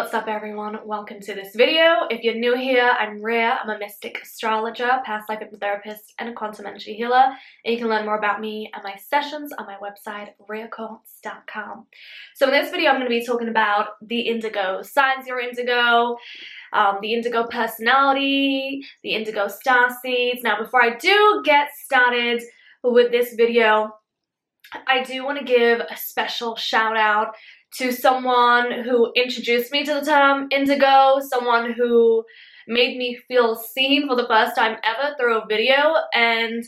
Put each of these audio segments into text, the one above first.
What's up everyone? Welcome to this video. If you're new here, I'm Rhea. I'm a mystic astrologer, past life hypnotherapist, and a quantum energy healer. And you can learn more about me and my sessions on my website, rheacoates.com. So in this video, I'm going to be talking about the indigo, signs you're indigo, um, the indigo personality, the indigo star seeds. Now before I do get started with this video, I do want to give a special shout out to someone who introduced me to the term indigo, someone who made me feel seen for the first time ever through a video, and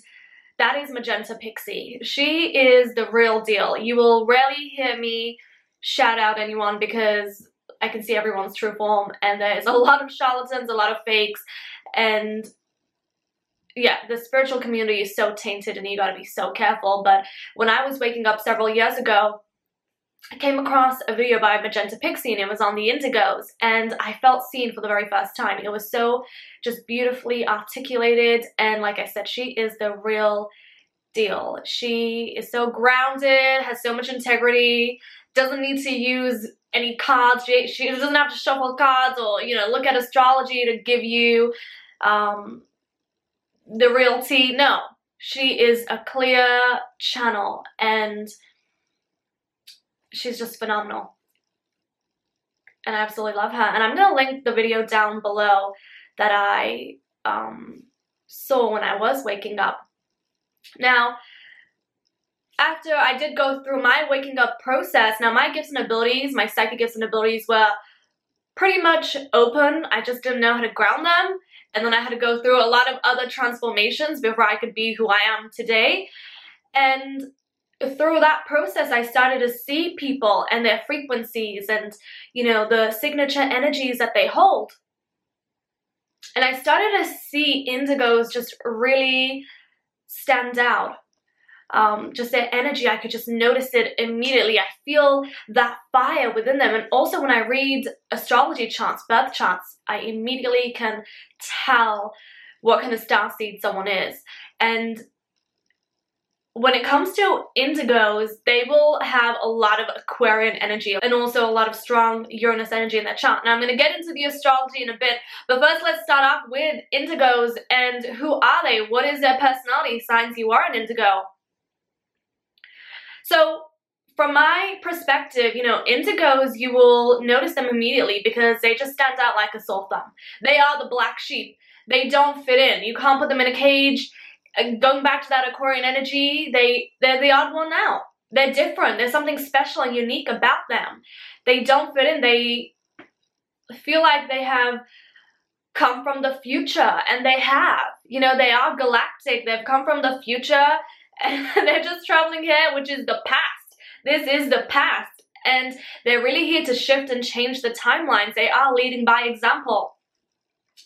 that is Magenta Pixie. She is the real deal. You will rarely hear me shout out anyone because I can see everyone's true form, and there's a lot of charlatans, a lot of fakes, and yeah, the spiritual community is so tainted and you gotta be so careful. But when I was waking up several years ago, I came across a video by Magenta Pixie and it was on the Indigos and I felt seen for the very first time. It was so just beautifully articulated and like I said, she is the real deal. She is so grounded, has so much integrity, doesn't need to use any cards. She, she doesn't have to shuffle cards or, you know, look at astrology to give you um, the real tea. No, she is a clear channel and she's just phenomenal. And I absolutely love her. And I'm going to link the video down below that I um, saw when I was waking up. Now, after I did go through my waking up process, now my gifts and abilities, my psychic gifts and abilities were pretty much open. I just didn't know how to ground them. And then I had to go through a lot of other transformations before I could be who I am today. And through that process, I started to see people and their frequencies and, you know, the signature energies that they hold. And I started to see indigos just really stand out. Um, just their energy, I could just notice it immediately. I feel that fire within them. And also when I read astrology charts, birth charts, I immediately can tell what kind of star seed someone is. And when it comes to indigos, they will have a lot of Aquarian energy and also a lot of strong Uranus energy in their chart. Now I'm going to get into the astrology in a bit, but first let's start off with indigos and who are they? What is their personality? Signs you are an indigo. So from my perspective, you know, indigos, you will notice them immediately because they just stand out like a sore thumb. They are the black sheep. They don't fit in. You can't put them in a cage Uh, going back to that Aquarian energy, they, they're the odd one out. They're different. There's something special and unique about them. They don't fit in. They feel like they have come from the future, and they have. You know, they are galactic. They've come from the future, and they're just traveling here, which is the past. This is the past. And they're really here to shift and change the timelines. They are leading by example.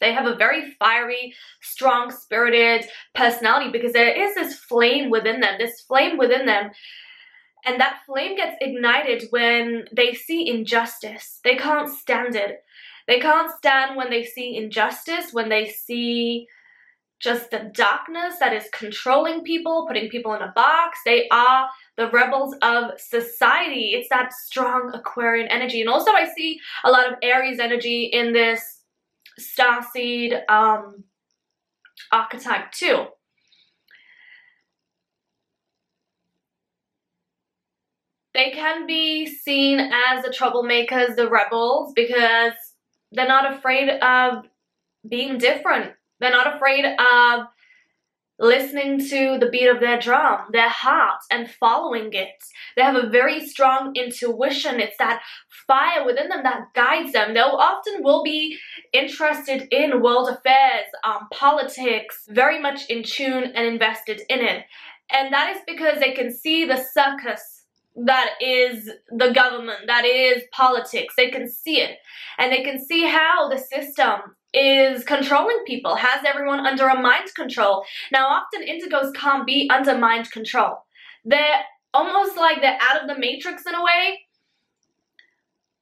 They have a very fiery, strong spirited personality because there is this flame within them, this flame within them. And that flame gets ignited when they see injustice. They can't stand it. They can't stand when they see injustice, when they see just the darkness that is controlling people, putting people in a box. They are the rebels of society. It's that strong Aquarian energy. And also I see a lot of Aries energy in this starseed um, archetype too. They can be seen as the troublemakers, the rebels, because they're not afraid of being different. They're not afraid of listening to the beat of their drum, their heart, and following it. They have a very strong intuition. It's that fire within them that guides them. They often will be interested in world affairs, um, politics, very much in tune and invested in it. And that is because they can see the circus that is the government, that is politics. They can see it. And they can see how the system is controlling people, has everyone under a mind control. Now, often indigos can't be under mind control. They're almost like they're out of the matrix in a way.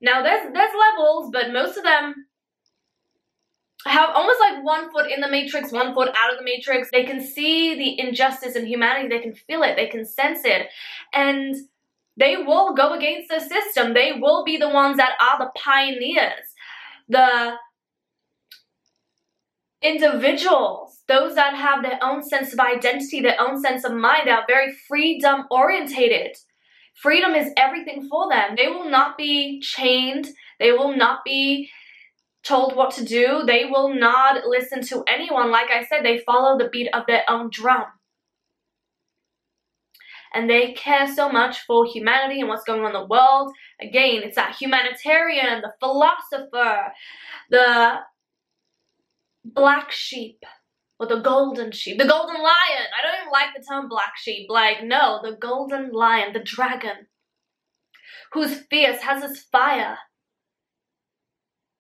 Now, there's, there's levels, but most of them have almost like one foot in the matrix, one foot out of the matrix. They can see the injustice in humanity. They can feel it. They can sense it. And they will go against the system. They will be the ones that are the pioneers. the individuals, those that have their own sense of identity, their own sense of mind, they are very freedom orientated. Freedom is everything for them. They will not be chained. They will not be told what to do. They will not listen to anyone. Like I said, they follow the beat of their own drum. And they care so much for humanity and what's going on in the world. Again, it's that humanitarian, the philosopher, the black sheep or the golden sheep, the golden lion. I don't even like the term black sheep. Like, no, the golden lion, the dragon, who's fierce, has this fire.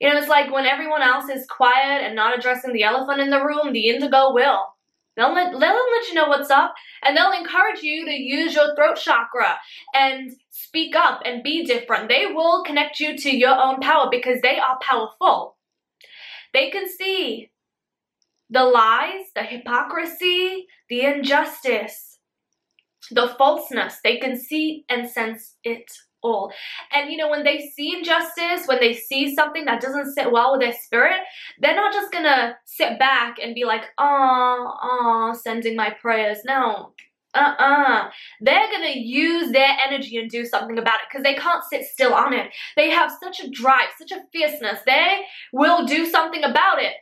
You know, it's like when everyone else is quiet and not addressing the elephant in the room, the indigo will. They'll let, they'll let you know what's up and they'll encourage you to use your throat chakra and speak up and be different. They will connect you to your own power because they are powerful. They can see the lies, the hypocrisy, the injustice, the falseness. They can see and sense it all. And you know, when they see injustice, when they see something that doesn't sit well with their spirit, they're not just gonna sit back and be like, oh, oh, sending my prayers. No. Uh-uh. They're gonna use their energy and do something about it because they can't sit still on it. They have such a drive, such a fierceness. They will do something about it.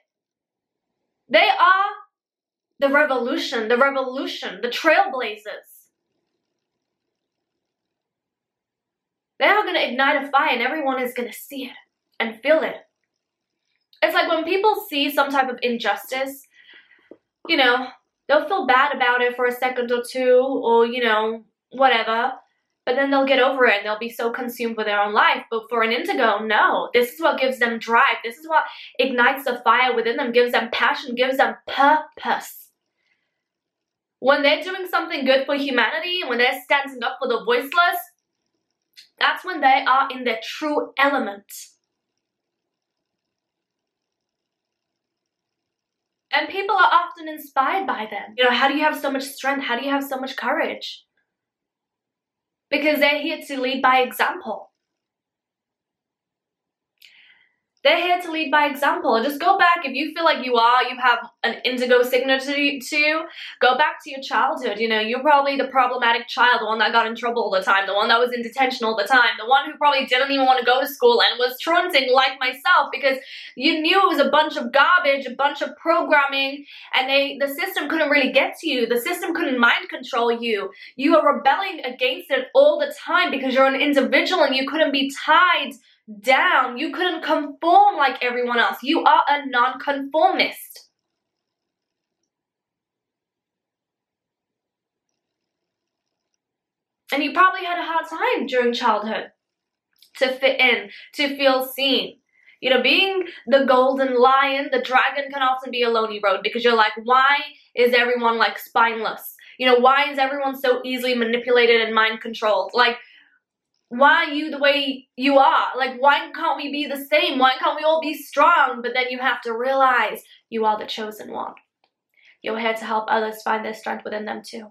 They are the revolution, the revolution, the trailblazers. They are going to ignite a fire and everyone is going to see it and feel it. It's like when people see some type of injustice, you know, they'll feel bad about it for a second or two or, you know, whatever but then they'll get over it and they'll be so consumed with their own life. But for an indigo, no. This is what gives them drive. This is what ignites the fire within them, gives them passion, gives them purpose. When they're doing something good for humanity, when they're standing up for the voiceless, that's when they are in their true element. And people are often inspired by them. You know, how do you have so much strength? How do you have so much courage? Because they're here to lead by example. They're here to lead by example. Just go back, if you feel like you are, you have an indigo signature to, go back to your childhood. You know, you're probably the problematic child, the one that got in trouble all the time, the one that was in detention all the time, the one who probably didn't even want to go to school and was truanting like myself because you knew it was a bunch of garbage, a bunch of programming, and they the system couldn't really get to you. The system couldn't mind control you. You were rebelling against it all the time because you're an individual and you couldn't be tied down. You couldn't conform like everyone else. You are a nonconformist. And you probably had a hard time during childhood to fit in, to feel seen. You know, being the golden lion, the dragon can often be a lonely road because you're like, why is everyone like spineless? You know, why is everyone so easily manipulated and mind controlled? Like, why are you the way you are? Like, why can't we be the same? Why can't we all be strong? But then you have to realize you are the chosen one. You're here to help others find their strength within them too.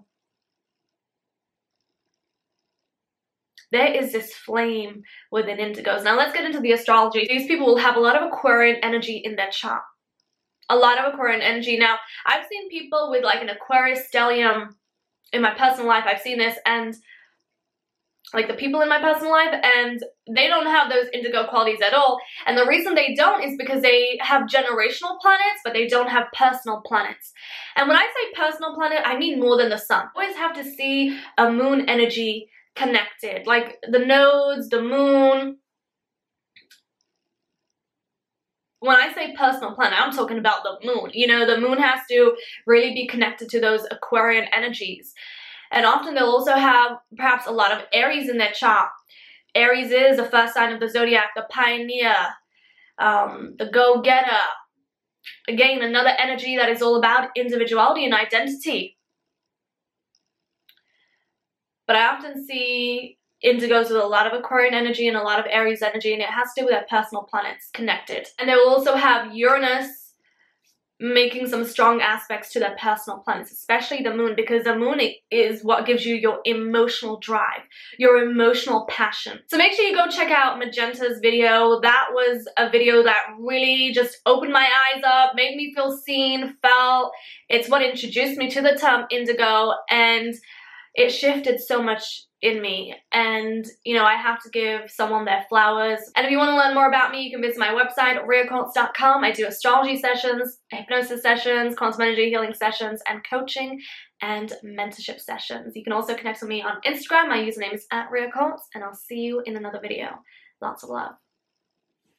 There is this flame within indigos. Now let's get into the astrology. These people will have a lot of Aquarian energy in their chart. A lot of Aquarian energy. Now, I've seen people with like an Aquarius stellium in my personal life. I've seen this and like the people in my personal life and they don't have those indigo qualities at all and the reason they don't is because they have generational planets but they don't have personal planets and when I say personal planet I mean more than the sun always have to see a moon energy connected like the nodes the moon when I say personal planet, I'm talking about the moon. You know, the moon has to really be connected to those Aquarian energies. And often they'll also have perhaps a lot of Aries in their chart. Aries is the first sign of the zodiac, the pioneer, um, the go-getter. Again, another energy that is all about individuality and identity. But I often see indigos with a lot of Aquarian energy and a lot of Aries energy, and it has to do with their personal planets connected. And they will also have Uranus, making some strong aspects to their personal planets, especially the moon, because the moon is what gives you your emotional drive, your emotional passion. So make sure you go check out Magenta's video. That was a video that really just opened my eyes up, made me feel seen, felt. It's what introduced me to the term indigo and it shifted so much in me. And you know I have to give someone their flowers. And if you want to learn more about me you can visit my website rheacoates.com I do astrology sessions hypnosis sessions quantum energy healing sessions and coaching and mentorship sessions. You can also connect with me on Instagram. My username is at rheacoates and I'll see you in another video. Lots of love